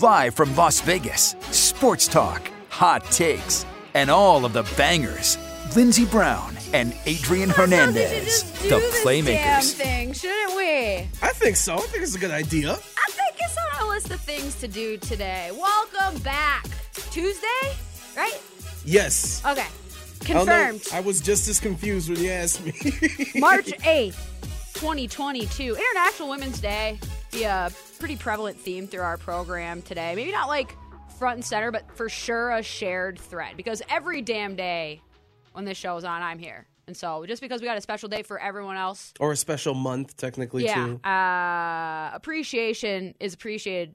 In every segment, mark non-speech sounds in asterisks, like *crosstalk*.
Live from Las Vegas, sports talk, hot takes, and all of the bangers. Lindsey Brown and Adrian Hernandez, the Playmakers. thing, shouldn't we? I think so. I think it's a good idea. I think it's on our list of things to do today. Welcome back. Tuesday, right? Yes. Okay. Oh, I. Confirmed. I was just as confused when you asked me. March *laughs* 8th, 2022. International Women's Day. Be a pretty prevalent theme through our program today. Maybe not like front and center, but for sure a shared thread. Because every damn day when this show is on, I'm here. And so just because we got a special day for everyone else, or a special month, technically, yeah, too. uh, appreciation is appreciated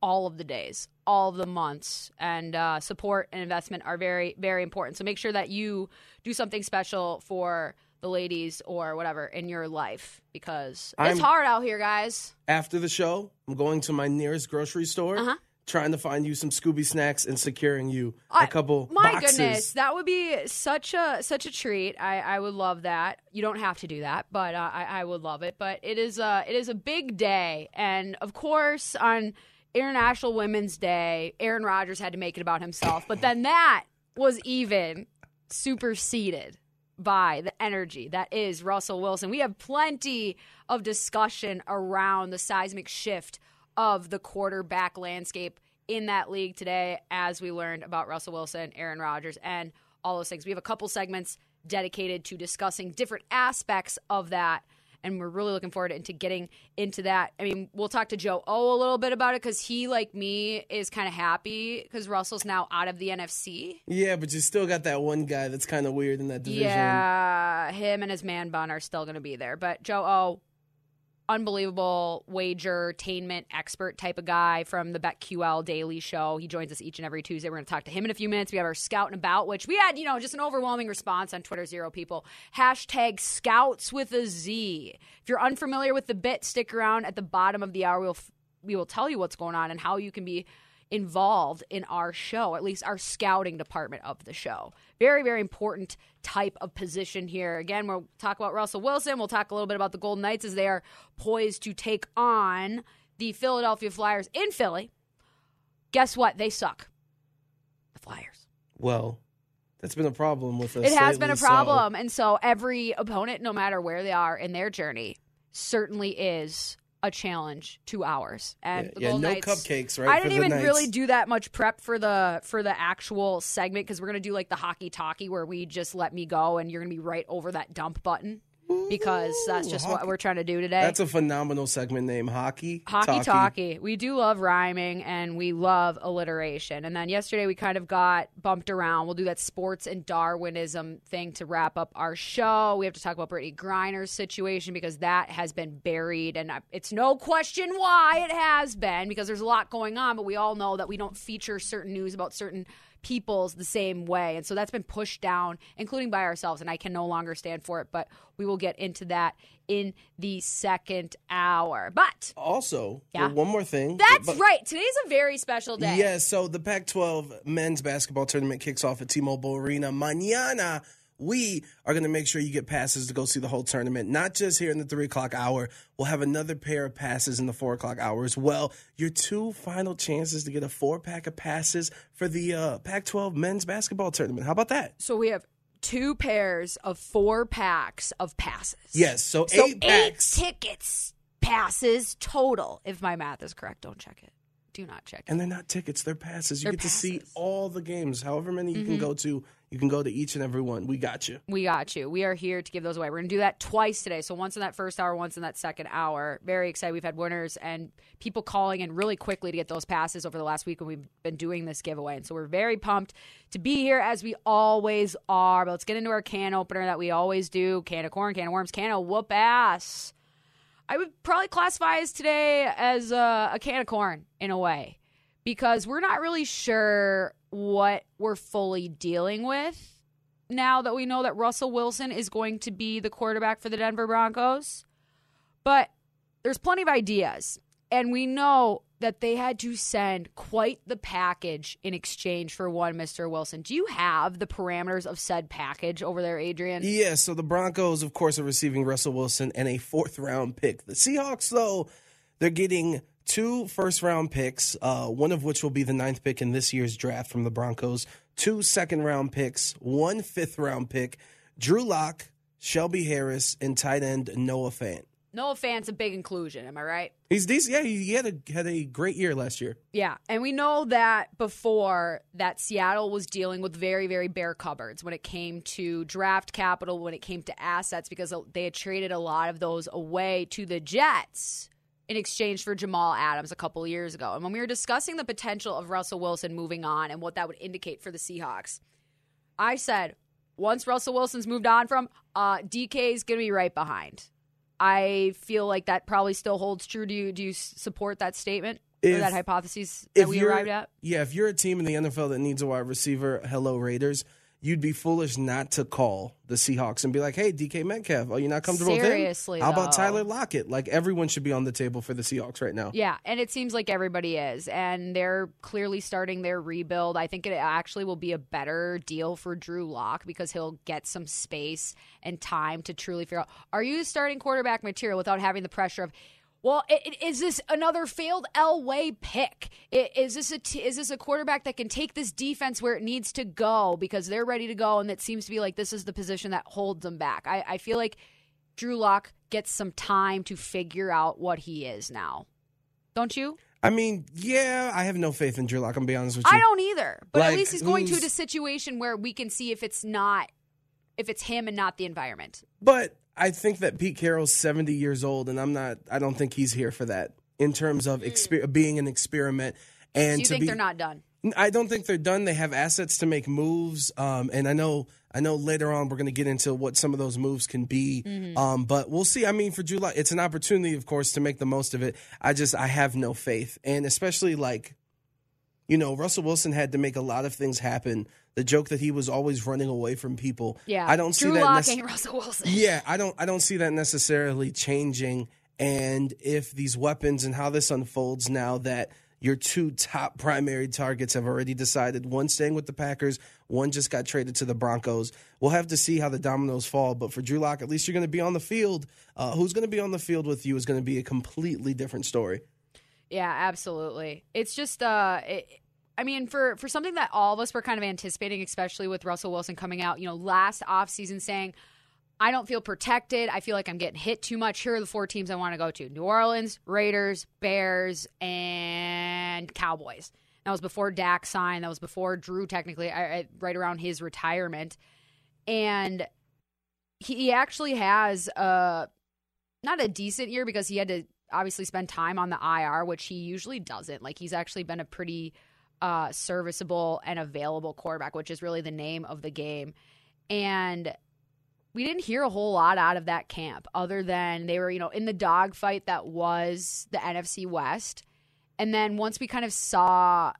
all of the days, all of the months, and uh, support and investment are very, very important. So make sure that you do something special for the ladies or whatever in your life because I'm- it's hard out here, guys. After the show, I'm going to my nearest grocery store, Uh-huh. trying to find you some Scooby snacks and securing you I- a couple My boxes. goodness, that would be such a such a treat. I, I would love that. You don't have to do that, but uh, I, I would love it. But it is a it is a big day, and of course on International Women's Day, Aaron Rodgers had to make it about himself. But then that was even superseded by the energy that is Russell Wilson. We have plenty of discussion around the seismic shift of the quarterback landscape in that league today as we learned about Russell Wilson, Aaron Rodgers, and all those things. We have a couple segments dedicated to discussing different aspects of that. And we're really looking forward into getting into that. I mean, we'll talk to Joe O a little bit about it because he, like me, is kind of happy because Russell's now out of the NFC. Yeah, but you still got that one guy that's kind of weird in that division. Yeah, him and his man bun are still going to be there. But Joe O, unbelievable wager tainment expert type of guy from the BetQL Daily Show. He joins us each and every Tuesday. We're going to talk to him in a few minutes. We have our scout and about, which we had, you know, just an overwhelming response on Twitter. Zero people. Hashtag Scouts with a Z. If you're unfamiliar with the bit, stick around at the bottom of the hour. We'll we will tell you what's going on and how you can be involved in our show, at least our scouting department of the show. Very, very important type of position here. Again, we'll talk about Russell Wilson. We'll talk a little bit about the Golden Knights as they are poised to take on the Philadelphia Flyers in Philly. Guess what? They suck. The Flyers. Well, that's been a problem with us. It has been a lately, so- problem. And so every opponent, no matter where they are in their journey, certainly is a challenge to ours. And Yeah, the yeah, no Knights, cupcakes, right, I didn't even Knights. really do that much prep for the for the actual segment because we're gonna do like the hockey talkie where we just let me go and you're gonna be right over that dump button because that's just what we're trying to do today. That's a phenomenal segment name, Hockey. Hockey talkie. We do love rhyming and we love alliteration. And then yesterday we kind of got bumped around. We'll do that sports and Darwinism thing to wrap up our show. We have to talk about Brittney Griner's situation because that has been buried. And it's no question why it has been because there's a lot going on, but we all know that we don't feature certain news about certain people's the same way. And so that's been pushed down, including by ourselves. And I can no longer stand for it. But we will get into that in the second hour. But Also, Yeah. well, one more thing. that's But- right. Today's a very special day. Yeah, so the Pac 12 men's basketball tournament kicks off at T Mobile Arena. Mañana, we are going to make sure you get passes to go see the whole tournament, not just here in the three o'clock hour. We'll have another pair of passes in the four o'clock hour as well. Your two final chances to get a four pack of passes for the uh, Pac 12 men's basketball tournament. How about that? So we have two pairs of four packs of passes. Yes, so, So eight packs. tickets passes total. If my math is correct, don't check it. Do not check. And they're not tickets, they're passes. You They're get to see. Mm-hmm. all the games, however many you can go to. You can go to each and every one. We got you. We got you. We are here to give those away. We're going to do that twice today. So once in that first hour, once in that second hour. Very excited. We've had winners and people calling in really quickly to get those passes over the last week when we've been doing this giveaway. And so we're very pumped to be here as we always are. But let's get into our can opener that we always do. Can of corn, can of worms, can of whoop ass. I would probably classify as today as a, a can of corn in a way because we're not really sure what we're fully dealing with now that we know that Russell Wilson is going to be the quarterback for the Denver Broncos. But there's plenty of ideas. And we know that they had to send quite the package in exchange for one Mr. Wilson. Do you have the parameters of said package over there, Adrian? Yeah, so the Broncos, of course, are receiving Russell Wilson and a fourth round pick. The Seahawks, though, they're getting two first round picks, uh, one of which will be the ninth pick in this year's draft from the Broncos, two second round picks, one fifth round pick, Drew Lock, Shelby Harris, and tight end Noah Fant. Noah Fant's a big inclusion, am I right? He's decent. Yeah, he had a had a great year last year. Yeah, and we know that before that Seattle was dealing with very, very bare cupboards when it came to draft capital, when it came to assets, because they had traded a lot of those away to the Jets in exchange for Jamal Adams a couple years ago. And when we were discussing the potential of Russell Wilson moving on and what that would indicate for the Seahawks, I said once Russell Wilson's moved on from, uh, DK is going to be right behind. I feel like that probably still holds true. Do you do you support that statement or If- that hypothesis that we arrived at? Yeah, if you're a team in the NFL that needs a wide receiver, hello Raiders, you'd be foolish not to call the Seahawks and be like, "Hey, DK Metcalf, are you not comfortable Seriously, with him? How about. Tyler Lockett? Like everyone should be on the table for the Seahawks right now." Yeah, and it seems like everybody is, and they're clearly starting their rebuild. I think it actually will be a better deal for Drew Lock because he'll get some space and time to truly figure out: Are you starting quarterback material without having the pressure of? Well, is this another failed Elway pick? Is this a t- is this a quarterback that can take this defense where it needs to go because they're ready to go, and it seems to be like this is the position that holds them back? I, I feel like Drew Lock gets some time to figure out what he is now. Don't you? I mean, yeah, I have no faith in Drew Lock. I'm gonna be honest with you. I don't either. But at least he's going to a situation where we can see if it's not if it's him and not the environment. But I think that Pete Carroll's 70 years old, and I'm not. I don't think he's here for that in terms of exper- being an experiment. And. So you to think be, they're not done? I don't think they're done. They have assets to make moves, um, and I know I know later on we're going to get into what some of those moves can be. Mm-hmm. Um, but we'll see. I mean, for July, it's an opportunity, of course, to make the most of it. I just I have no faith, and especially like, you know, Russell Wilson had to make a lot of things happen. The joke that he was always running away from people. Yeah, I don't Drew see that. Nece- Russell Wilson. *laughs* yeah, I don't I don't see that necessarily changing. And if these weapons and how this unfolds now that your two top primary targets have already decided, one staying with the Packers, one just got traded to the Broncos. We'll have to see how the dominoes fall. But for Drew Lock, at least you're going to be on the field. Uh, who's going to be on the field with you is going to be a completely different story. Yeah, absolutely. It's just uh it, I mean for for something that all of us were kind of anticipating especially with Russell Wilson coming out, you know, last offseason saying I don't feel protected. I feel like I'm getting hit too much. Here are the four teams I want to go to. New Orleans, Raiders, Bears, and Cowboys. That was before Dak signed. That was before Drew technically I, I, right around his retirement. And he, he actually has uh not a decent year because he had to obviously spend time on the IR, which he usually doesn't. Like he's actually been a pretty uh, serviceable and available quarterback, which is really the name of the game. And we didn't hear a whole lot out of that camp other than they were, you know, in the dogfight that was the NFC West. And then once we kind of saw,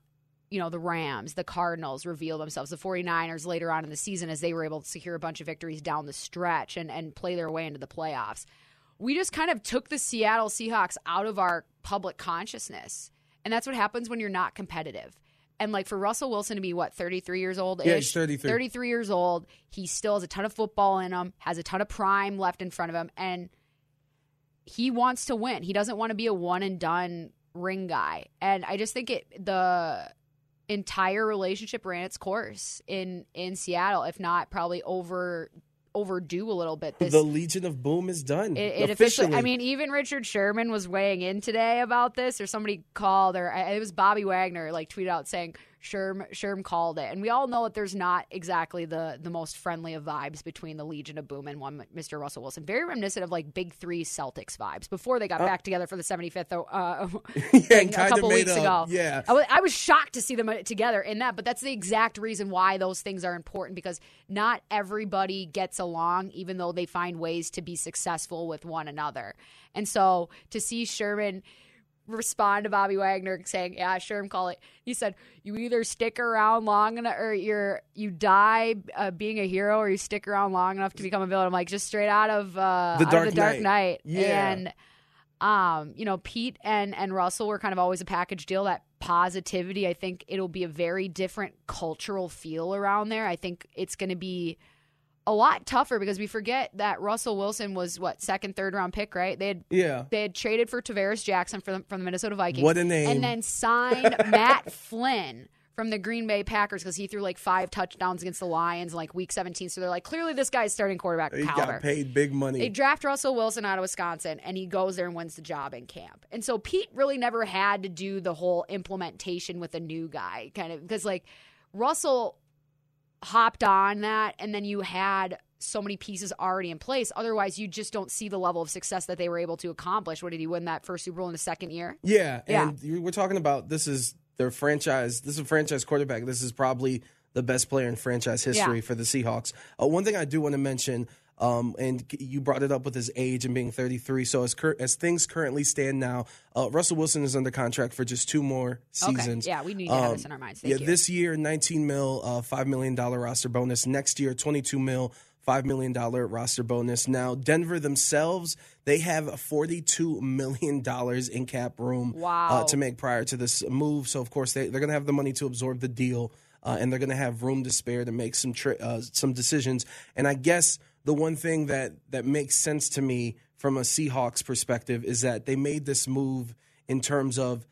you know, the Rams, the Cardinals reveal themselves, the 49ers later on in the season as they were able to secure a bunch of victories down the stretch and, and play their way into the playoffs we just kind of took the Seattle Seahawks out of our public consciousness. And that's what happens when you're not competitive. And like for Russell Wilson to be what, 33 years old? Yeah, he's 33. 33 years old. He still has a ton of football in him, has a ton of prime left in front of him. And he wants to win. He doesn't want to be a one and done ring guy. And I just think it, the entire relationship ran its course in, in Seattle, if not probably over overdue a little bit. This the Legion of Boom is done. it, it officially. I mean, even Richard Sherman was weighing in today about this, or somebody called, or it was Bobby Wagner like tweeted out saying Sherm Sherm called it, and we all know that there's not exactly the the most friendly of vibes between the Legion of Boom and one Mr. Russell Wilson. Very reminiscent of like Big Three Celtics vibes before they got back together for the 75th uh, *laughs* thing a couple weeks ago. yeah. I was, I was shocked to see them uh, together in that, but that's the exact reason why those things are important because not everybody gets along, even though they find ways to be successful with one another. And so to see Sherman respond to Bobby Wagner saying, "Yeah, Sherman call it." He said, "You either stick around long enough, or you're you die uh, being a hero, or you stick around long enough to become a villain." I'm like, just straight out of uh, The out Dark of the Dark Knight. Knight, Yeah. and um, you know, Pete and and Russell were kind of always a package deal. That positivity, I think it'll be a very different cultural feel around there. I think it's going to be a lot tougher because we forget that Russell Wilson was what second, third round pick, right? They had yeah. they had traded for Tarvaris Jackson from from the Minnesota Vikings. What a name. And then signed *laughs* Matt Flynn from the Green Bay Packers because he threw like five touchdowns against the Lions in like week 17. So they're like, clearly this guy's starting quarterback He caliber. got paid big money. They draft Russell Wilson out of Wisconsin, and he goes there and wins the job in camp. And so Pete really never had to do the whole implementation with a new guy, kind of because like Russell hopped on that, and then you had so many pieces already in place. Otherwise, you just don't see the level of success that they were able to accomplish. What did he win that first Super Bowl in the second year? Yeah, Yeah. and we're talking about this is their franchise. This is a franchise quarterback. This is probably the best player in franchise history Yeah. for the Seahawks. Uh, one thing I do want to mention, um, and you brought it up with his age and being 33. So as cur- as things currently stand now, uh, Russell Wilson is under contract for just two more seasons. Yeah, we need to have Um, this in our minds. Thank yeah, you. this year 19 mil, uh, five million dollar roster bonus. Next year 22 mil. $5 million roster bonus. Now, Denver themselves, they have $42 million in cap room Wow. uh, to make prior to this move. So, of course, they, they're going to have the money to absorb the deal, uh, and they're going to have room to spare to make some tri- uh, some decisions. And I guess the one thing that that makes sense to me from a Seahawks perspective is that they made this move in terms of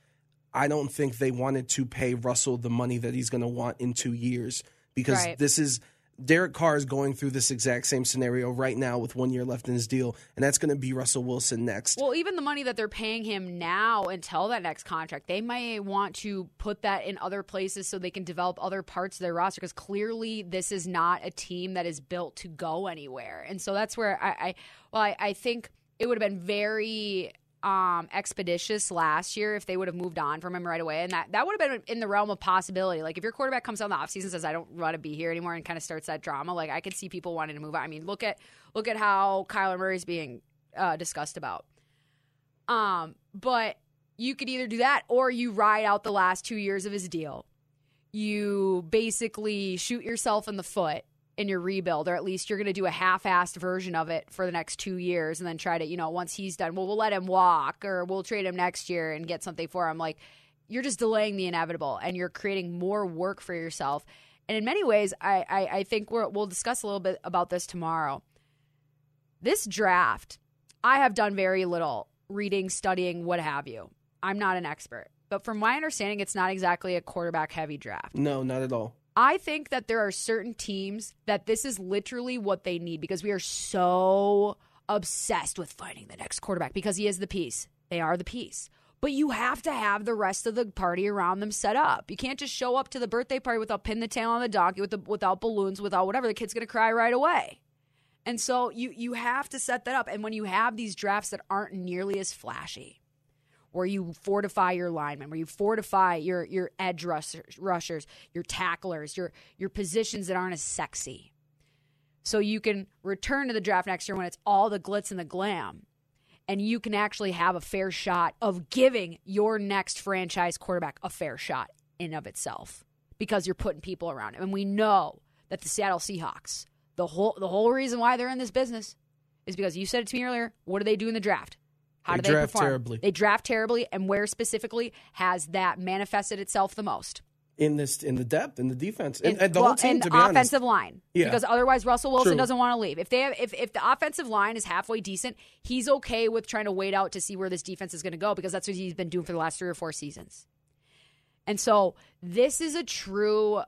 I don't think they wanted to pay Russell the money that he's going to want in two years because Right. this is. Derek Carr is going through this exact same scenario right now with one year left in his deal, and that's going to be Russell Wilson next. Well, even the money that they're paying him now until that next contract, they may want to put that in other places so they can develop other parts of their roster because clearly this is not a team that is built to go anywhere. And so that's where I, I well, I, I think it would have been very um, expeditious last year if they would have moved on from him right away. And that, that would have been in the realm of possibility. Like if your quarterback comes in the offseason and says, I don't want to be here anymore and kind of starts that drama, like I could see people wanting to move on. I mean, look at look at how Kyler Murray's being uh, discussed about. Um, but you could either do that or you ride out the last two years of his deal. You basically shoot yourself in the foot in your rebuild, or at least you're going to do a half-assed version of it for the next two years, and then try to, you know, once he's done, well, we'll let him walk, or we'll trade him next year and get something for him. Like you're just delaying the inevitable, and you're creating more work for yourself. And in many ways, I I, I think we're, we'll discuss a little bit about this tomorrow. This draft, I have done very little reading, studying, what have you. I'm not an expert, but from my understanding, it's not exactly a quarterback-heavy draft. no, not at all. I think that there are certain teams that this is literally what they need because we are so obsessed with finding the next quarterback because he is the piece. They are the piece. But you have to have the rest of the party around them set up. You can't just show up to the birthday party without pinning the tail on the donkey, with the, without balloons, without whatever. The kid's going to cry right away. And so you you have to set that up. And when you have these drafts that aren't nearly as flashy, where you fortify your linemen, where you fortify your your edge rushers, rushers, your tacklers, your your positions that aren't as sexy. So you can return to the draft next year when it's all the glitz and the glam. And you can actually have a fair shot of giving your next franchise quarterback a fair shot in of itself because you're putting people around him. And we know that the Seattle Seahawks, the whole the whole reason why they're in this business is because you said it to me earlier. What do they do in the draft? How They do they draft perform? terribly. They draft terribly, and where specifically has that manifested itself the most? in this in the depth in the defense and, and the well, whole team in to be offensive honest. line. Yeah. Because otherwise Russell Wilson True. doesn't want to leave. If they have, if if the offensive line is halfway decent, he's okay with trying to wait out to see where this defense is going to go because that's what he's been doing for the last 3 or 4 seasons. And so this is a true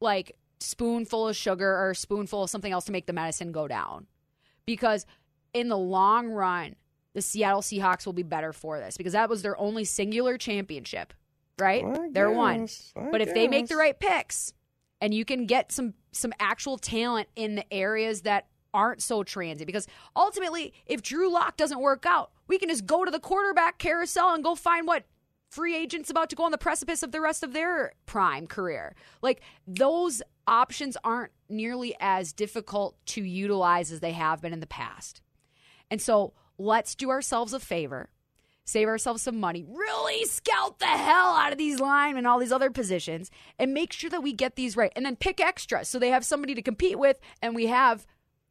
like spoonful of sugar or a spoonful of something else to make the medicine go down. Because in the long run, the Seattle Seahawks will be better for this because that was their only singular championship, right? I They're one. I But if they make the right picks and you can get some some actual talent in the areas that aren't so transient because ultimately if Drew Lock doesn't work out, we can just go to the quarterback carousel and go find what free agents about to go on the precipice of the rest of their prime career. Like those options aren't nearly as difficult to utilize as they have been in the past. And so let's do ourselves a favor, save ourselves some money, really scout the hell out of these linemen and all these other positions, and make sure that we get these right. And then pick extra so they have somebody to compete with and we have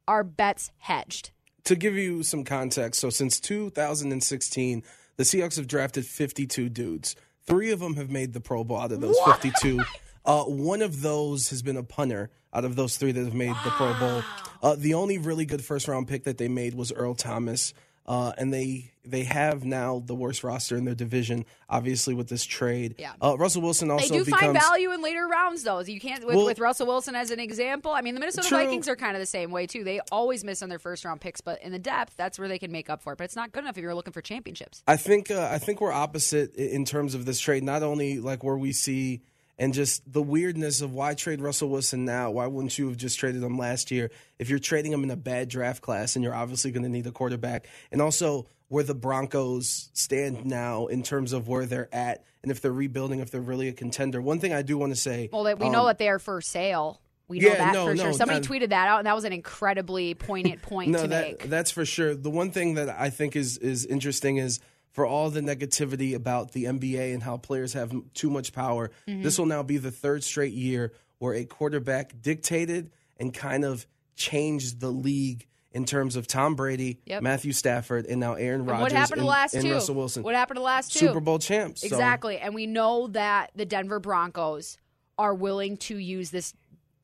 our bets hedged. to give you some context, so since 2016, the Seahawks have drafted 52 dudes. Three of them have made the Pro Bowl out of those 52. Uh, one of those has been a punter out of those three that have made the Pro Bowl. Uh, the only really good first round pick that they made was Earl Thomas. Uh, and they they have now the worst roster in their division, obviously with this trade. Yeah. Uh, Russell Wilson also They do becomes find value in later rounds, though. You can't with, Well- with Russell Wilson as an example. I mean, the Minnesota True. Vikings are kind of the same way too. They always miss on their first round picks, but in the depth, that's where they can make up for it. But it's not good enough if you're looking for championships. I think uh, I think we're opposite in terms of this trade. Not only like where we see and just the weirdness of why trade Russell Wilson now. Why wouldn't you have just traded him last year? If you're trading him in a bad draft class, and you're obviously going to need a quarterback, and also where the Broncos stand now in terms of where they're at, and if they're rebuilding, if they're really a contender. One thing I do want to say, Well, we um, know that they are for sale. We know yeah, that no, for sure. no, Somebody that- tweeted that out, and that was an incredibly poignant *laughs* point no, to that make. that's for sure. The one thing that I think is is interesting is for all the negativity about the NBA and how players have too much power. Mm-hmm. This will now be the third straight year where a quarterback dictated and kind of changed the league in terms of Tom Brady, Yep. Matthew Stafford, and now Aaron And Rodgers what happened to and, the last and two? Russell Wilson. What happened to the last two? Super Bowl champs. So- Exactly. And we know that the Denver Broncos are willing to use this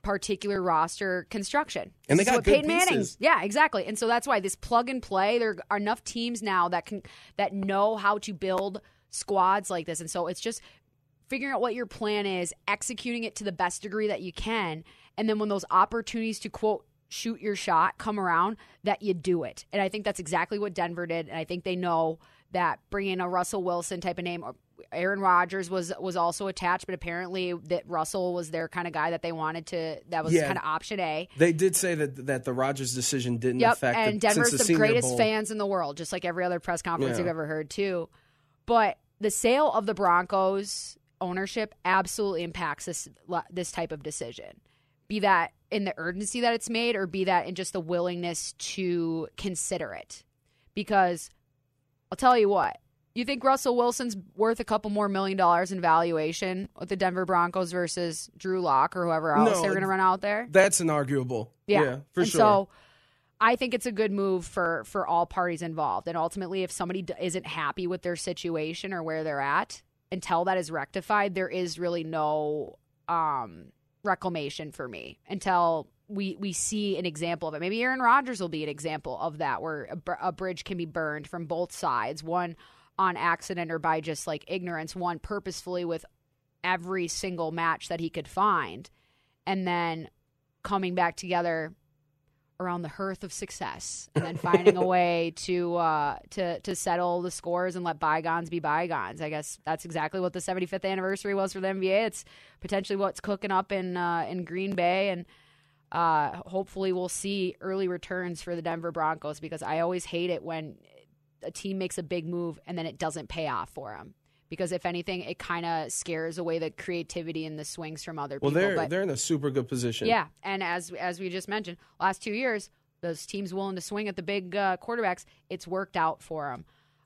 particular roster construction. And they got good Peyton Manning. pieces. Yeah, exactly. And so that's why this plug and play, there are enough teams now that can that know how to build squads like this. And so it's just figuring out what your plan is, executing it to the best degree that you can, and then when those opportunities to quote shoot your shot come around, that you do it. And I think that's exactly what Denver did, and I think they know that bringing a Russell Wilson type of name. Aaron Rodgers was was also attached, but apparently that Russell was their kind of guy that they wanted to. That was Yeah. kind of option A. They did say that that the Rodgers decision didn't Yep, affect and the, since Denver's the the, greatest Bowl. fans in the world, just like every other press conference Yeah. you've ever heard too. But the sale of the Broncos ownership absolutely impacts this this type of decision. Be that in the urgency that it's made, or be that in just the willingness to consider it. Because I'll tell you what, you think Russell Wilson's worth a couple more million dollars in valuation with the Denver Broncos versus Drew Lock or whoever else No, they're going to run out there? That's inarguable. Yeah, for and sure. So I think it's a good move for for all parties involved. And ultimately, if somebody isn't happy with their situation or where they're at, until that is rectified, there is really no um, reclamation for me until we we see an example of it. Maybe Aaron Rodgers will be an example of that, where a, a bridge can be burned from both sides, one on accident or by just like ignorance, one purposefully with every single match that he could find, and then coming back together around the hearth of success and then finding a *laughs* way to uh, to to settle the scores and let bygones be bygones. I guess that's exactly what the 75th anniversary was for the NBA. It's potentially what's cooking up in uh, in Green Bay and uh, hopefully we'll see early returns for the Denver Broncos because I always hate it when a team makes a big move and then it doesn't pay off for them. Because if anything, it kind of scares away the creativity and the swings from other well, people. they're but they're in a super good position. yeah, and as as we just mentioned, last two years, those teams willing to swing at the big uh, quarterbacks, it's worked out for them.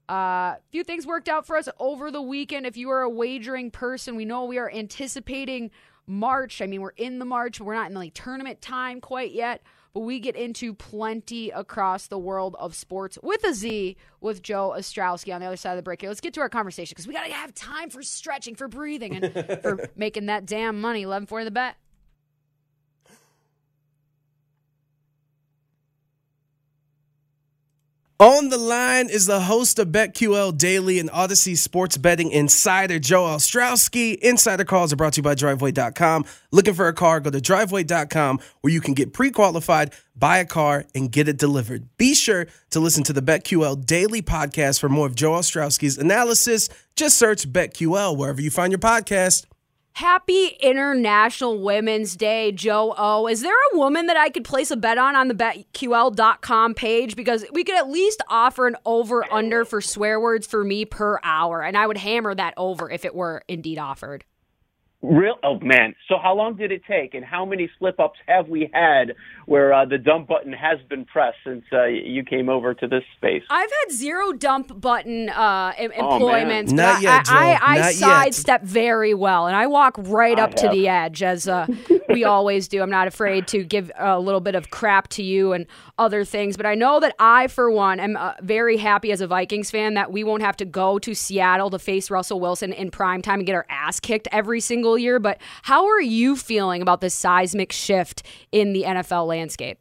A uh, few things worked out for us over the weekend. If you are a wagering person, we know we are anticipating March. I mean, we're in the March. We're not in like tournament time quite yet, but we get into plenty across the world of sports with a Z with Joe Ostrowski on the other side of the break here. Let's get to our conversation because we got to have time for stretching, for breathing, and *laughs* for making that damn money. 11 for the bet. On the line is the host of BetQL Daily and Audacy Sports Betting Insider, Joe Ostrowski. Insider calls are brought to you by Driveway.com. Looking for a car? Go to Driveway.com where you can get pre qualified, buy a car, and get it delivered. Be sure to listen to the BetQL Daily podcast for more of Joe Ostrowski's analysis. Just search BetQL wherever you find your podcast. Happy International Women's Day, Joe O. Is there a woman that I could place a bet on on the betql.com page? Because we could at least offer an over under for swear words for me per hour. And I would hammer that over if it were indeed offered. Real? Oh man! So how long did it take, and how many slip ups have we had where uh, the dump button has been pressed since uh, you came over to this space? I've had zero dump button uh, em- Oh, employments. man. but Not yet, Joel. I, I, I Not yet. sidestep very well, and I walk right I up to the edge as uh, we always do. I'm not afraid to give a little bit of crap to you and other things, but I know that I, for one, am uh, very happy as a Vikings fan that we won't have to go to Seattle to face Russell Wilson in prime time and get our ass kicked every single year. But how are you feeling about this seismic shift in the NFL landscape?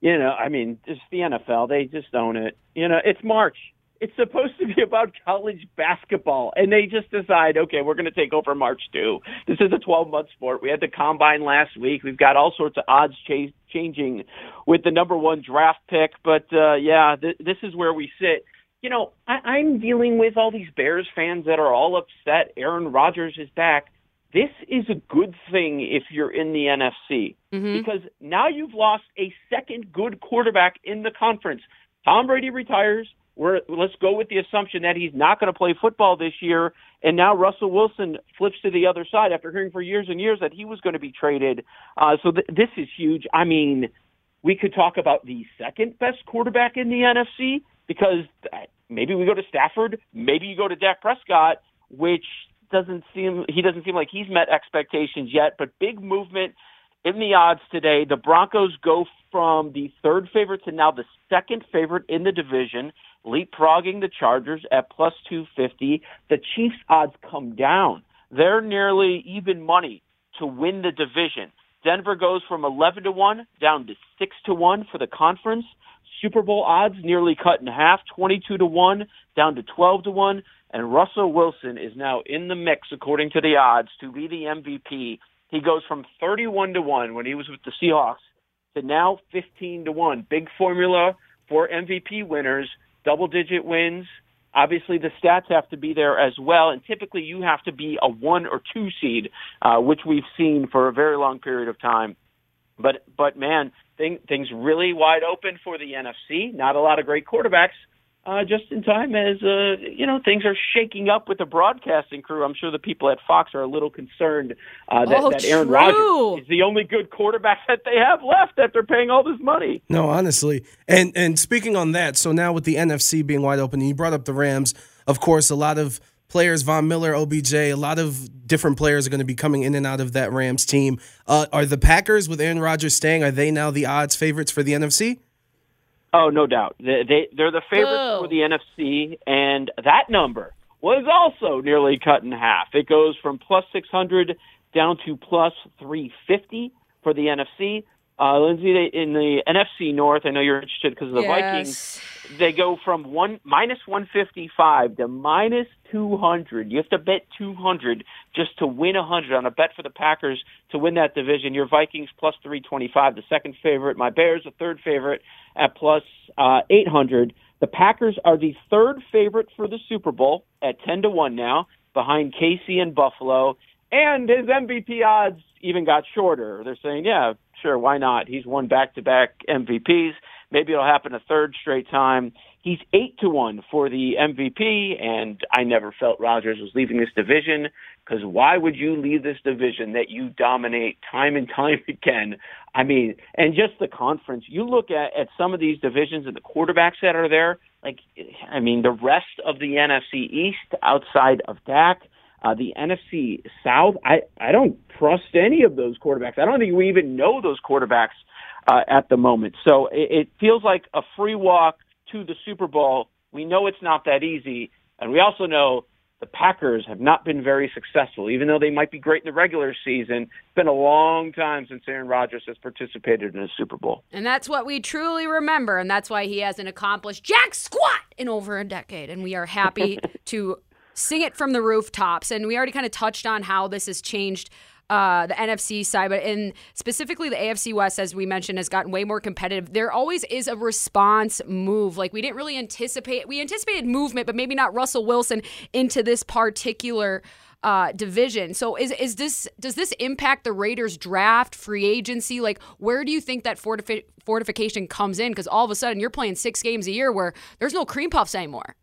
You know, I mean, just the NFL, they just own it. You know, it's March. It's supposed to be about college basketball, and they just decide, okay, we're going to take over March too. This is a 12 month sport. We had the combine last week. We've got all sorts of odds ch- changing with the number one draft pick, but uh, yeah, th- this is where we sit. You know, I- I'm dealing with all these Bears fans that are all upset. Aaron Rodgers is back. This is a good thing if you're in the NFC because now you've lost a second good quarterback in the conference. Tom Brady retires. We're, let's go with the assumption that he's not going to play football this year. And now Russell Wilson flips to the other side after hearing for years and years that he was going to be traded. Uh, so th- this is huge. I mean, we could talk about the second best quarterback in the NFC because maybe we go to Stafford, maybe you go to Dak Prescott, which doesn't seem he doesn't seem like he's met expectations yet. But big movement in the odds today. The Broncos go from the third favorite to now the second favorite in the division, leapfrogging the Chargers at plus 250. The Chiefs odds come down. They're nearly even money to win the division. Denver goes from 11 to 1 down to 6 to 1 for the conference. Super Bowl odds nearly cut in half, 22 to 1 down to 12 to 1. And Russell Wilson is now in the mix, according to the odds, to be the MVP. He goes from 31 to 1 when he was with the Seahawks to now 15 to 1. Big formula for MVP winners, double digit wins. Obviously, the stats have to be there as well, and typically you have to be a one or two seed, uh, which we've seen for a very long period of time. But but man, thing, things really wide open for the NFC. Not a lot of great quarterbacks. Uh, just in time as uh, you know things are shaking up with the broadcasting crew. I'm sure the people at Fox are a little concerned uh, that, Oh, that Aaron. Rodgers is the only good quarterback *laughs* that they have left after paying all this money. No, honestly. And and speaking on that, so now with the NFC being wide open, and you brought up the Rams, of course, a lot of players, Von Miller, OBJ, a lot of different players are going to be coming in and out of that Rams team. Uh, are the Packers with Aaron Rodgers staying? Are they now the odds favorites for the NFC? Oh, no doubt. They, they they're the favorites Boo. for the NFC, and that number was also nearly cut in half. It goes from plus six hundred down to plus three fifty for the NFC. Uh, Lindsay, they- in the NFC North, I know you're interested because of the Vikings. They go from one minus one fifty five to minus two hundred. You have to bet two hundred just to win a hundred on a bet for the Packers to win that division. Your Vikings plus three twenty five, the second favorite. My Bears, the third favorite at plus uh, eight hundred. The Packers are the third favorite for the Super Bowl at ten to one now, behind KC and Buffalo. And his MVP odds even got shorter. They're saying, yeah, sure, why not? He's won back to back MVPs. Maybe it'll happen a third straight time. He's eight to one for the MVP, and I never felt Rodgers was leaving this division because why would you leave this division that you dominate time and *laughs* time again? I mean, and just the conference. You look at at some of these divisions and the quarterbacks that are there. Like, I mean, the rest of the NFC East outside of Dak. Uh, the NFC South, I, I don't trust any of those quarterbacks. I don't think we even know those quarterbacks uh, at the moment. So it, it feels like a free walk to the Super Bowl. We know it's not that easy, and we also know the Packers have not been very successful, even though they might be great in the regular season. It's been a long time since Aaron Rodgers has participated in a Super Bowl. And that's what we truly remember, and that's why he hasn't accomplished jack squat in over a decade. And we are happy *laughs* to sing it from the rooftops. And we already kind of touched on how this has changed uh, the NFC side, but in specifically the AFC West, as we mentioned, has gotten way more competitive. There always is a response move. Like we didn't really anticipate. We anticipated movement, but maybe not Russell Wilson into this particular. Uh, division. So is is this does this impact the Raiders draft, free agency? Like where do you think that fortifi- fortification comes in? Because all of a sudden you're playing six games a year where there's no cream puffs anymore.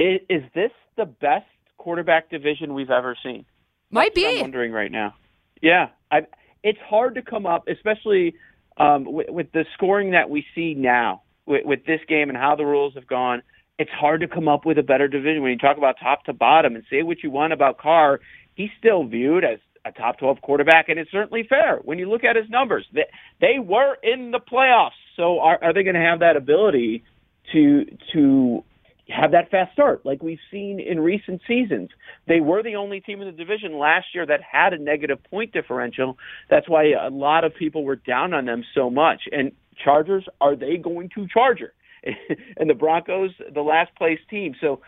Is, is this the best quarterback division we've ever seen? Might That's be. I'm wondering right now. Yeah, I, it's hard to come up, especially um, with, with the scoring that we see now with, with this game and how the rules have gone. It's hard to come up with a better division when you talk about top to bottom and say what you want about Carr. He's still viewed as a top 12 quarterback, and it's certainly fair when you look at his numbers. They, they were in the playoffs, so are, are they going to have that ability to to have that fast start like we've seen in recent seasons. They were the only team in the division last year that had a negative point differential. That's why a lot of people were down on them so much. And Chargers, are they going to Charger? *laughs* and the Broncos, the last place team. So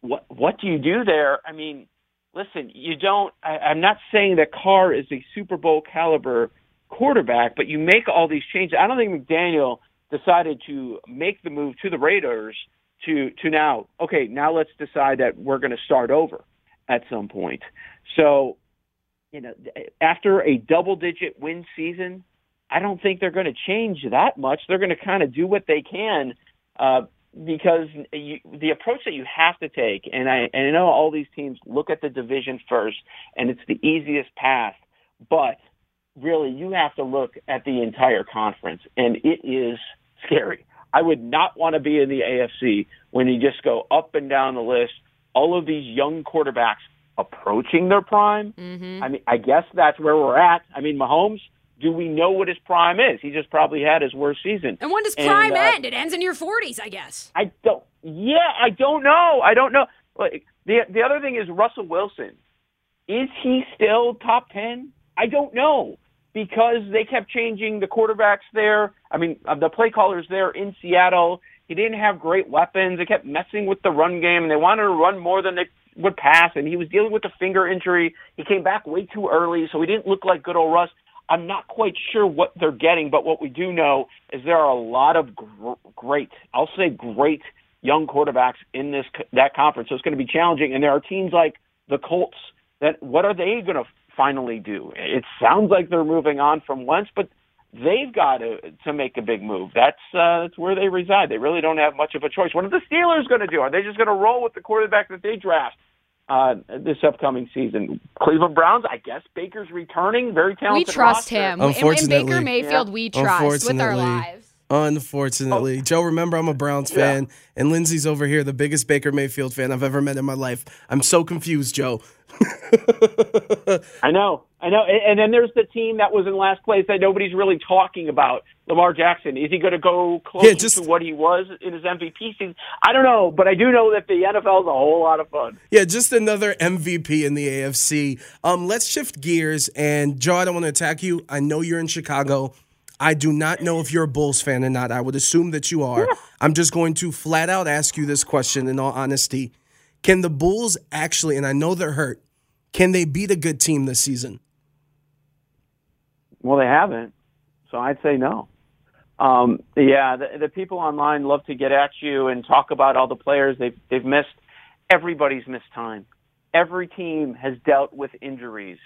what what do you do there? I mean, listen, you don't I, I'm not saying that Carr is a Super Bowl caliber quarterback, but you make all these changes. I don't think McDaniel decided to make the move to the Raiders to to now okay now let's decide that we're going to start over at some point. So you know after a double digit win season i don't think they're going to change that much. They're going to kind of do what they can uh because you, the approach that you have to take and i and i know all these teams look at the division first and it's the easiest path but really you have to look at the entire conference and it is scary I would not want to be in the AFC when you just go up and down the list. All of these young quarterbacks approaching their prime. Mm-hmm. I mean, I guess that's where we're at. I mean, Mahomes. Do we know what his prime is? He just probably had his worst season. And when does prime And, uh, end? It ends in your 40s, I guess. I don't. Yeah, I don't know. I don't know. Like the the other thing is Russell Wilson. Is he still top ten? I don't know because they kept changing the quarterbacks there. I mean, uh, the play callers there in Seattle. He didn't have great weapons. They kept messing with the run game, and they wanted to run more than they would pass. And he was dealing with a finger injury. He came back way too early, so he didn't look like good old Russ. I'm not quite sure what they're getting, but what we do know is there are a lot of gr- great, I'll say great young quarterbacks in this that conference. So it's going to be challenging. And there are teams like the Colts that what are they going to finally do? It sounds like they're moving on from Wentz, but they've got to to make a big move. That's uh, that's where they reside. They really don't have much of a choice. What are the Steelers going to do? Are they just going to roll with the quarterback that they draft? Uh, this upcoming season, Cleveland Browns. I guess Baker's returning, very talented. We trust roster. him. And- And Unfortunately. Baker Mayfield, we trust with our lives. Unfortunately, Joe, remember I'm a Browns fan, and Lindsay's over here, the biggest Baker Mayfield fan I've ever met in my life. I'm so confused, Joe. *laughs* I know, I know. And, and then there's the team that was in last place that nobody's really talking about. Lamar Jackson. Is he going to go close Yeah, just- to what he was in his MVP season? I don't know, but I do know that the NFL is a whole lot of fun. Yeah, just another MVP in the AFC. Um, let's shift gears. And Joe, I don't want to attack you. I know you're in Chicago. I do not know if you're a Bulls fan or not. I would assume that you are. I'm just going to flat out ask you this question in all honesty. Can the Bulls actually, and I know they're hurt, can they beat a good team this season? Well, they haven't, so I'd say no. Um, yeah, the, the people online love to get at you and talk about all the players they've they've missed. Everybody's missed time. Every team has dealt with injuries.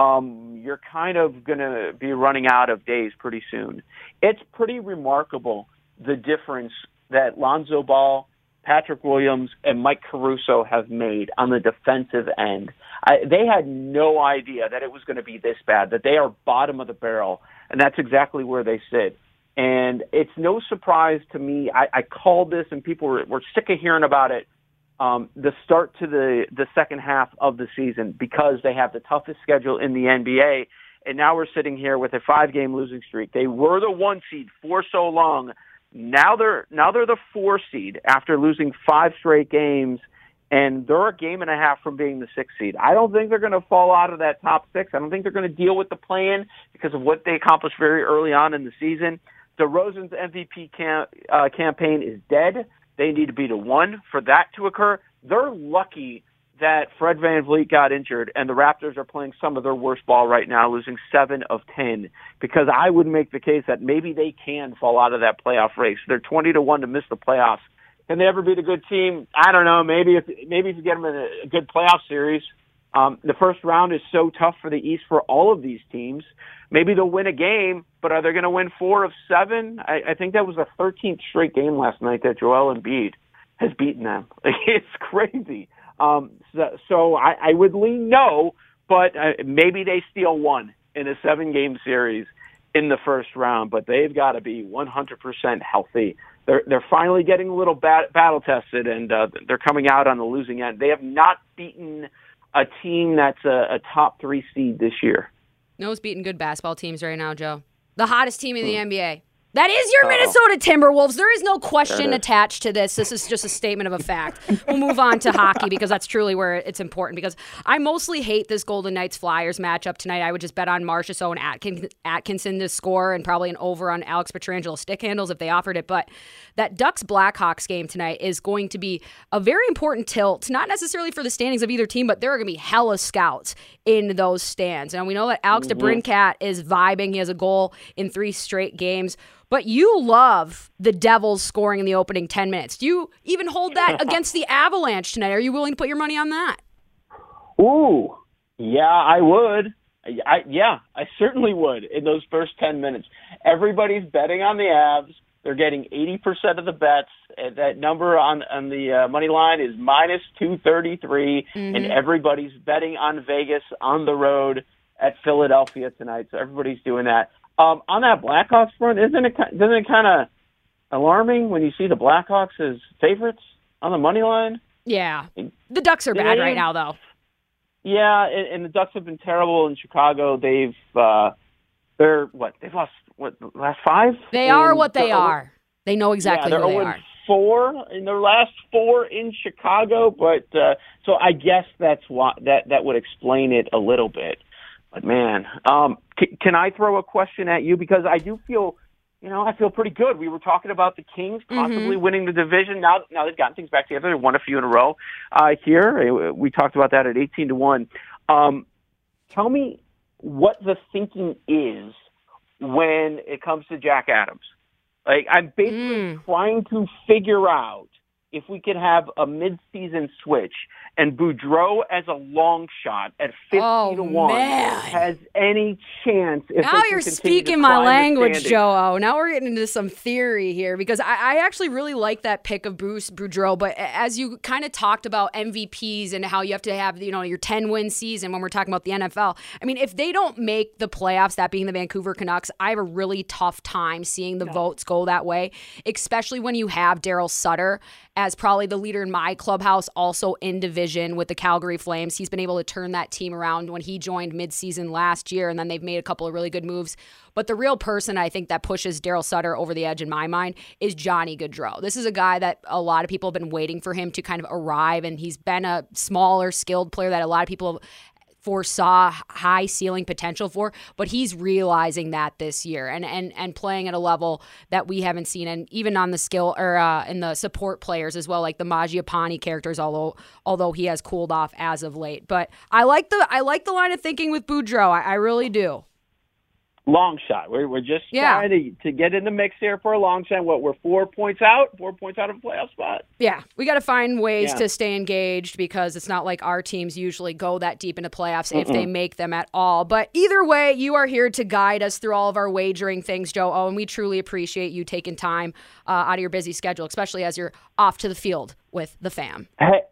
Um, you're kind of going to be running out of days pretty soon. It's pretty remarkable the difference that Lonzo Ball, Patrick Williams, and Mike Caruso have made on the defensive end. I, they had no idea that it was going to be this bad, that they are bottom of the barrel, and that's exactly where they sit. And it's no surprise to me. I, I called this, and people were, were sick of hearing about it. Um, the start to the the second half of the season because they have the toughest schedule in the NBA, and now we're sitting here with a five game losing streak. They were the one seed for so long. Now they're now they're the four seed after losing five straight games, and they're a game and a half from being the sixth seed. I don't think they're going to fall out of that top six. I don't think they're going to deal with the plan because of what they accomplished very early on in the season. DeRozan's MVP cam- uh, campaign is dead. They need to be to one for that to occur. They're lucky that Fred VanVleet got injured and the Raptors are playing some of their worst ball right now, losing seven of ten. Because I would make the case that maybe they can fall out of that playoff race. They're twenty to one to miss the playoffs. Can they ever beat a good team? I don't know. Maybe if maybe if you get them in a good playoff series. Um, the first round is so tough for the East for all of these teams. Maybe they'll win a game, but are they going to win four of seven? I, I think that was the 13th straight game last night that Joel Embiid has beaten them. *laughs* It's crazy. Um, so, so I, I would lean no, but uh, maybe they steal one in a seven game series in the first round, but they've got to be 100% healthy. They're, they're finally getting a little bat, battle tested and uh, they're coming out on the losing end. They have not beaten a team that's a, a top three seed this year. No one's beating good basketball teams right now, Joe. The hottest team in the hmm. NBA. That is your Minnesota Timberwolves. There is no question attached to this. This is just a statement of a fact. We'll move on to hockey because that's truly where it's important. Because I mostly hate this Golden Knights Flyers matchup tonight. I would just bet on Marchessault and Atkin- Atkinson to score and probably an over on Alex Pietrangelo stick handles if they offered it. But that Ducks Blackhawks game tonight is going to be a very important tilt, not necessarily for the standings of either team, but there are going to be hella scouts in those stands. And we know that Alex DeBrincat is vibing. He has a goal in three straight games. But you love the Devils scoring in the opening 10 minutes. Do you even hold that *laughs* against the Avalanche tonight? Are you willing to put your money on that? Ooh, yeah, I would. I, yeah, I certainly would in those first 10 minutes. Everybody's betting on the Avs. They're getting 80% of the bets. Uh, That number on, on the uh, money line is minus 233, and everybody's betting on Vegas on the road at Philadelphia tonight. So everybody's doing that. Um, on that Blackhawks front, isn't it, doesn't it kind of alarming when you see the Blackhawks as favorites on the money line? Yeah. The Ducks are bad right now, though. Yeah, and, and the Ducks have been terrible in Chicago. They've uh they're what they've lost what the last five. They And are what they they're- They know exactly yeah, who they're they are. Four in their last four in Chicago, but uh, so I guess that's why that that would explain it a little bit. But man, um, c- can I throw a question at you because I do feel, you know, I feel pretty good. We were talking about the Kings possibly winning the division. Now, now they've gotten things back together. They won a few in a row uh, here. We talked about that at eighteen to one. Um, tell me what the thinking is when it comes to Jack Adams. Like I'm basically trying to figure out if we could have a mid-season switch and Boudreau as a long shot at fifty Oh, to one man. has any chance. If Now you're speaking my language. Joe. Now we're getting into some theory here because I, I actually really like that pick of Bruce Boudreau. But as you kind of talked about MVPs and how you have to have you know your 10 win season when we're talking about the NFL. I mean, if they don't make the playoffs, that being the Vancouver Canucks, I have a really tough time seeing the votes go that way, especially when you have Daryl Sutter as probably the leader in my clubhouse, also in division with the Calgary Flames. He's been able to turn that team around when he joined midseason last year, and then they've made a couple of really good moves. But the real person I think that pushes Daryl Sutter over the edge in my mind is Johnny Gaudreau. This is a guy that a lot of people have been waiting for him to kind of arrive, and he's been a smaller, skilled player that a lot of people foresaw high ceiling potential for, but he's realizing that this year and and and playing at a level that we haven't seen, and even on the skill or uh, in the support players as well, like the Mangiapane characters. Although although he has cooled off as of late, but I like the I like the line of thinking with Boudreau. I, I really do. Long shot. We're we're just Yeah. trying to to get in the mix here for a long shot. What we're four points out, four points out of a playoff spot. Yeah, we got to find ways Yeah. to stay engaged because it's not like our teams usually go that deep into playoffs if they make them at all. But either way, you are here to guide us through all of our wagering things, Joe. Oh, and we truly appreciate you taking time uh, out of your busy schedule, especially as you're off to the field with the fam. Hey,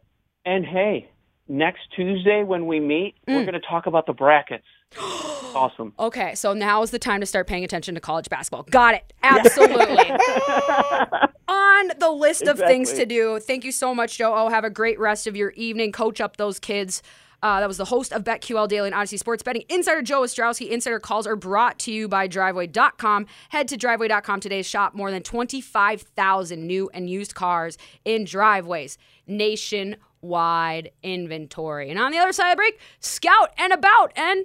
and hey, next Tuesday when we meet, we're going to talk about the brackets. *gasps* awesome. Okay, so now is the time to start paying attention to college basketball. Got it. Absolutely. *laughs* On the list of things to do. Thank you so much, Joe. Oh, have a great rest of your evening. Coach up those kids. Uh, that was the host of BetQL Daily and Audacy Sports Betting. Insider Joe Ostrowski. Insider calls are brought to you by Driveway.com. Head to Driveway.com today. Shop more than 25,000 new and used cars in driveways nationwide. inventory. And on the other side of the break, Scout and About and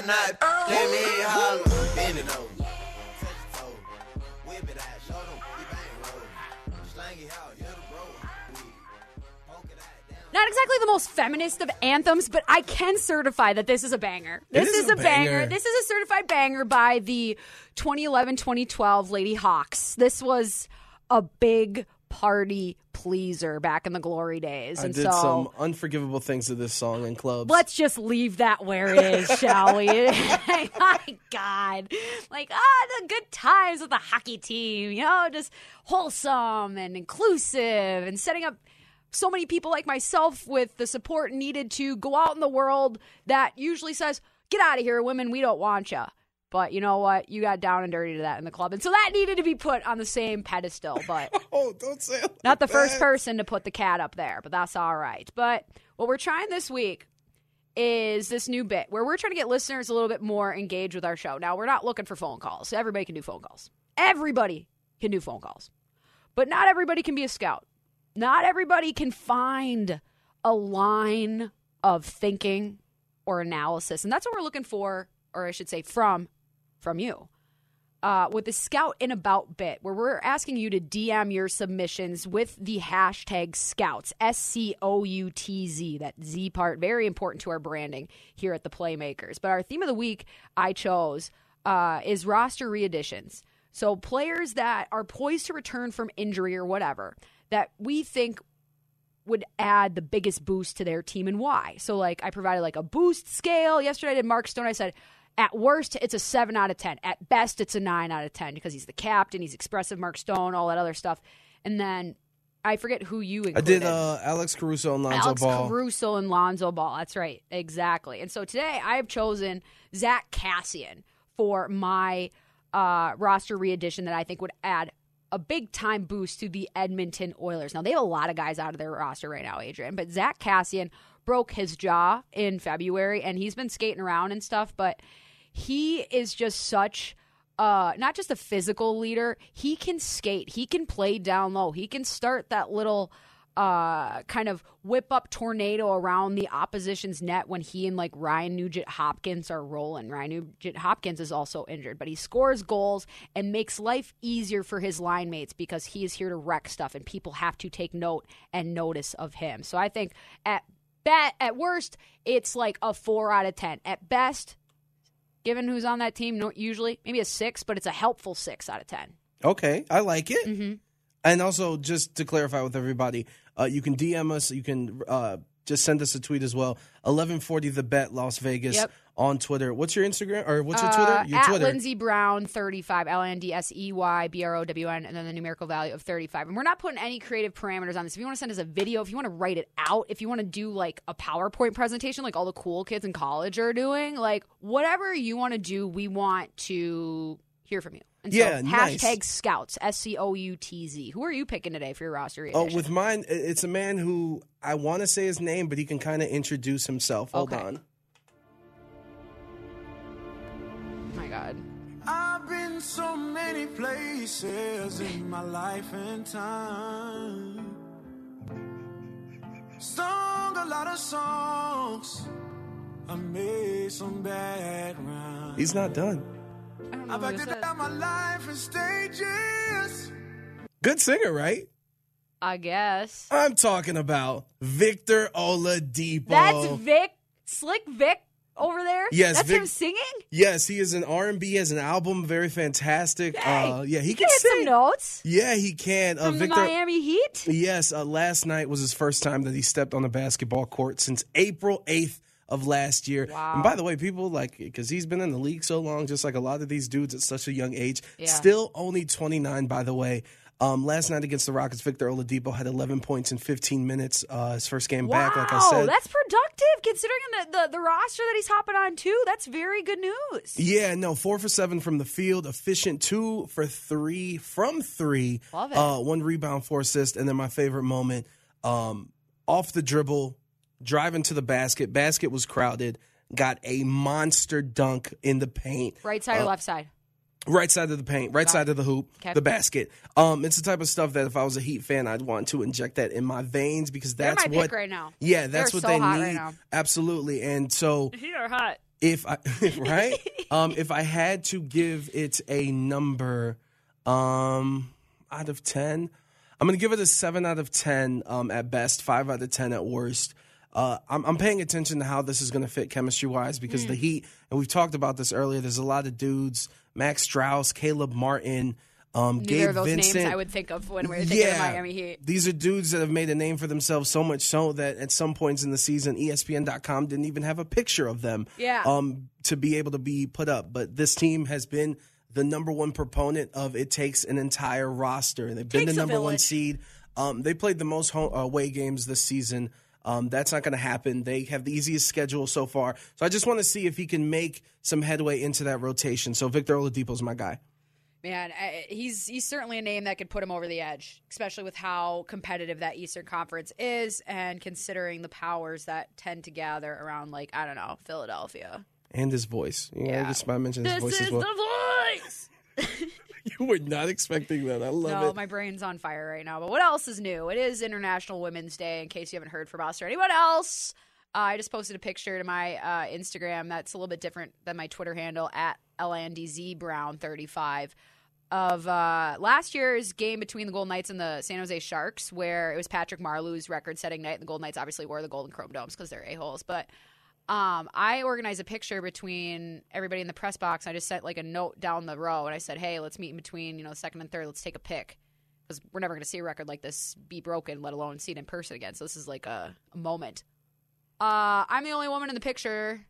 Top notch, let me oh, holler, bend it over. touch your toe, whip it out, show them you bang roll. Slang it out, hit a bro. Poke it out, down. Not exactly the most feminist of anthems, but I can certify that this is a banger. This is is, a a banger. banger. This is a certified banger by the 2011-2012 Lady Hawks. This was a big party pleaser back in the glory days. I and did so some unforgivable things to this song in clubs. Let's just leave that where it is, shall we? *laughs* *laughs* My God. Like, ah, the good times with the hockey team, you know, just wholesome and inclusive and setting up so many people like myself with the support needed to go out in the world that usually says, get out of here, women, we don't want you. But you know what? You got down and dirty to that in the club. And so that needed to be put on the same pedestal. But *laughs* oh, don't say like not the first person to put the cat up there, but that's all right. But what we're trying this week is this new bit where we're trying to get listeners a little bit more engaged with our show. Now, we're not looking for phone calls. Everybody can do phone calls. Everybody can do phone calls. But not everybody can be a scout. Not everybody can find a line of thinking or analysis. And that's what we're looking for, or I should say, from from you uh, with the Scout in About bit, where we're asking you to DM your submissions with the hashtag Scouts, S C O U T Z. That Z part, very important to our branding here at the Playmakers. But our theme of the week I chose uh, is roster readditions. So players that are poised to return from injury or whatever that we think would add the biggest boost to their team and why. So like I provided like a boost scale. Yesterday I did Mark Stone. I said at worst it's a 7 out of 10. At best it's a 9 out of 10 because he's the captain, he's expressive Mark Stone, all that other stuff. And then I forget who you included. I did uh, Alex Caruso and Lonzo Alex Ball. Alex Caruso and Lonzo Ball. That's right. Exactly. And so today I have chosen Zack Kassian for my uh, roster readdition that I think would add a big time boost to the Edmonton Oilers. Now, they have a lot of guys out of their roster right now, Adrian, but Zack Kassian broke his jaw in February and he's been skating around and stuff, but he is just such uh not just a physical leader, he can skate, he can play down low, he can start that little uh, kind of whip up tornado around the opposition's net when he and like Ryan Nugent Hopkins are rolling. Ryan Nugent Hopkins is also injured, but he scores goals and makes life easier for his line mates because he is here to wreck stuff and people have to take note and notice of him. So I think at bet at worst it's like a four out of ten. At best, given who's on that team, usually maybe a six, but it's a helpful six out of ten. Okay, I like it. Mm-hmm. And also, just to clarify with everybody, uh, you can DM us. You can uh, just send us a tweet as well. Eleven forty the bet Las Vegas Yep. On Twitter. What's your Instagram or what's your Twitter? Uh, Your at Twitter. Lindsey Brown thirty five L N D S E Y B R O W N and then the numerical value of thirty five. And we're not putting any creative parameters on this. If you want to send us a video, if you want to write it out, if you want to do like a PowerPoint presentation, like all the cool kids in college are doing, like whatever you want to do, we want to hear from you. And so Yeah, nice. hashtag Scouts S C O U T Z. Who are you picking today for your roster? Oh, with mine, it's a man who I want to say his name, but he can kind of introduce himself. Hold Okay. on. I've been so many places in my life and time. Sung a lot of songs. I made some bad rhymes. He's not done. I've acted out my life in stages. Good singer, right? I guess. I'm talking about Victor Oladipo. That's Vic, Slick Vic over there. Yes, that's Vic- him singing. Yes, he is an R&B, has an album, very fantastic. uh, yeah, he He can hit sing. some notes Yeah, he can. Uh, from the Victor, Miami Heat. Yes, uh, last night was his first time that he stepped on a basketball court since April 8th of last year. Wow. And by the way, people like because he's been in the league so long, just like a lot of these dudes at such a young age. Yeah. Still only 29, by the way. Um, last night against the Rockets, Victor Oladipo had 11 points in 15 minutes. Uh, his first game back, like I said. that's productive considering the, the the roster that he's hopping on too. That's very good news. Yeah, no, four for seven from the field, efficient two for three from three. Love it. Uh, one rebound, four assists, and then my favorite moment, um, off the dribble, driving to the basket. Basket was crowded. Got a monster dunk in the paint. Right side or Uh, left side? Right side of the paint, right side of the hoop, Okay. the basket. Um, it's the type of stuff that if I was a Heat fan, I'd want to inject that in my veins because that's my what. pick right now. Yeah, that's They're what so they hot need. right now. Absolutely, and so Heat are hot. if I *laughs* right *laughs* um if I had to give it a number um out of 10 I'm going to give it a 7 out of 10 um at best 5 out of 10 at worst uh, I'm, I'm paying attention to how this is going to fit chemistry wise because Hmm. the Heat, and we've talked about this earlier. There's a lot of dudes: Max Strus, Caleb Martin, um, Neither Gabe Vincent. names I would think of when we were thinking of Miami Heat. These are dudes that have made a name for themselves so much so that at some points in the season, ESPN.com didn't even have a picture of them Yeah. um, to be able to be put up. But this team has been the number one proponent of it takes an entire roster. And they've been Takes the number one seed. Um, they played the most home, away games this season. Um, that's not going to happen. They have the easiest schedule so far. So I just want to see if he can make some headway into that rotation. So Victor Oladipo's my guy. Man, I, he's he's certainly a name that could put him over the edge, especially with how competitive that Eastern Conference is, and considering the powers that tend to gather around, like I don't know, Philadelphia. And his voice. You know, Yeah. just by mentioning his This voice is as well. the voice. *laughs* *laughs* you were not expecting that. I love it. no, it. my brain's on fire right now. But what else is new? It is International Women's Day. In case you haven't heard from us or anyone else, uh, I just posted a picture to my uh, Instagram that's a little bit different than my Twitter handle at LandZBrown35 of uh, last year's game between the Golden Knights and the San Jose Sharks, where it was Patrick Marleau's record-setting night. The Golden Knights obviously wore the Golden Chrome Domes because they're a holes, but. Um, I organized a picture between everybody in the press box. I just sent like a note down the row, and I said, "Hey, let's meet in between, you know, second and third. Let's take a pic because we're never going to see a record like this be broken, let alone see it in person again. So this is like a, a moment. Uh, I'm the only woman in the picture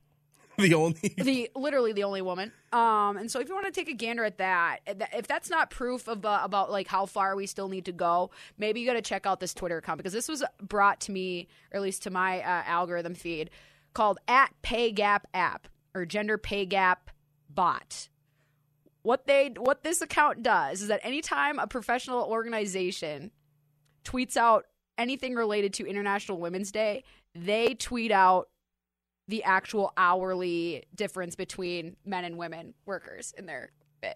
*laughs* the only the literally the only woman. Um, and so if you want to take a gander at that, if that's not proof of uh, about like how far we still need to go, maybe you got to check out this Twitter account because this was brought to me, or at least to my uh, algorithm feed, called at Pay Gap App or Gender Pay Gap Bot. What they what this account does is that anytime a professional organization tweets out anything related to International Women's Day, they tweet out the actual hourly difference between men and women workers in their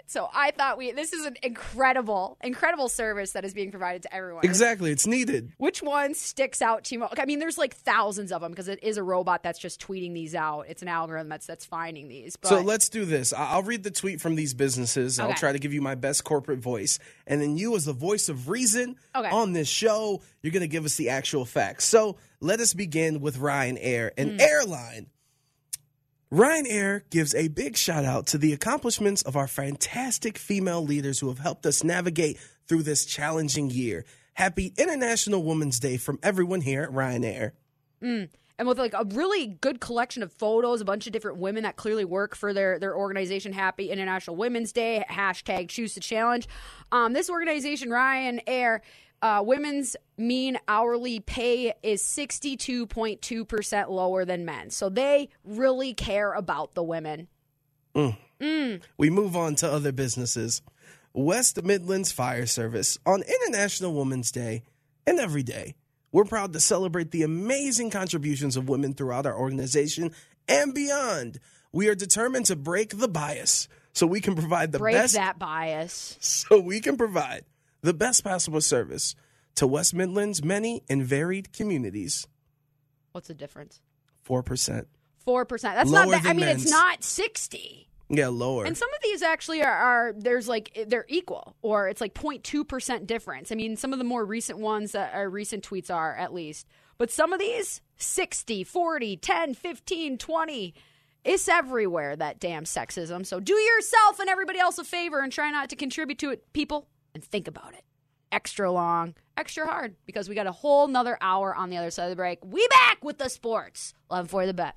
So I thought we this is an incredible, incredible service that is being provided to everyone. Exactly, it's needed. Which one sticks out to you? I mean, there's like thousands of them because it is a robot that's just tweeting these out. It's an algorithm that's that's finding these. But So let's do this. I'll read the tweet from these businesses. I'll try to give you my best corporate voice. And then you, as the voice of reason Okay. on this show, you're going to give us the actual facts. So let us begin with Ryanair, an Hmm. airline. Ryanair gives a big shout out to the accomplishments of our fantastic female leaders who have helped us navigate through this challenging year. Happy International Women's Day from everyone here at Ryanair. Mm. And with like a really good collection of photos, a bunch of different women that clearly work for their their organization. Happy International Women's Day. Hashtag Choose the Challenge. Um, this organization, Ryanair, uh, women's mean hourly pay is sixty two point two percent lower than men. So they really care about the women. Mm. Mm. We move on to other businesses. West Midlands Fire Service on International Women's Day and every day. We're proud to celebrate the amazing contributions of women throughout our organization and beyond. We are determined to break the bias so we can provide the Break best that bias. *laughs* so we can provide the best possible service to West Midlands many and varied communities. What's the difference? 4%. Four percent. That's Lower not. That, I mean, it's not sixty. Yeah, lower. And some of these actually are, are there's like they're equal or it's like 0.2% difference. I mean, some of the more recent ones uh, that are recent tweets are at least. But some of these 60, 40, 10, 15, 20 it's everywhere that damn sexism. So do yourself and everybody else a favor and try not to contribute to it, people, and think about it. Extra long, extra hard because we got a whole nother hour on the other side of the break. We back with the sports. Love for the bet.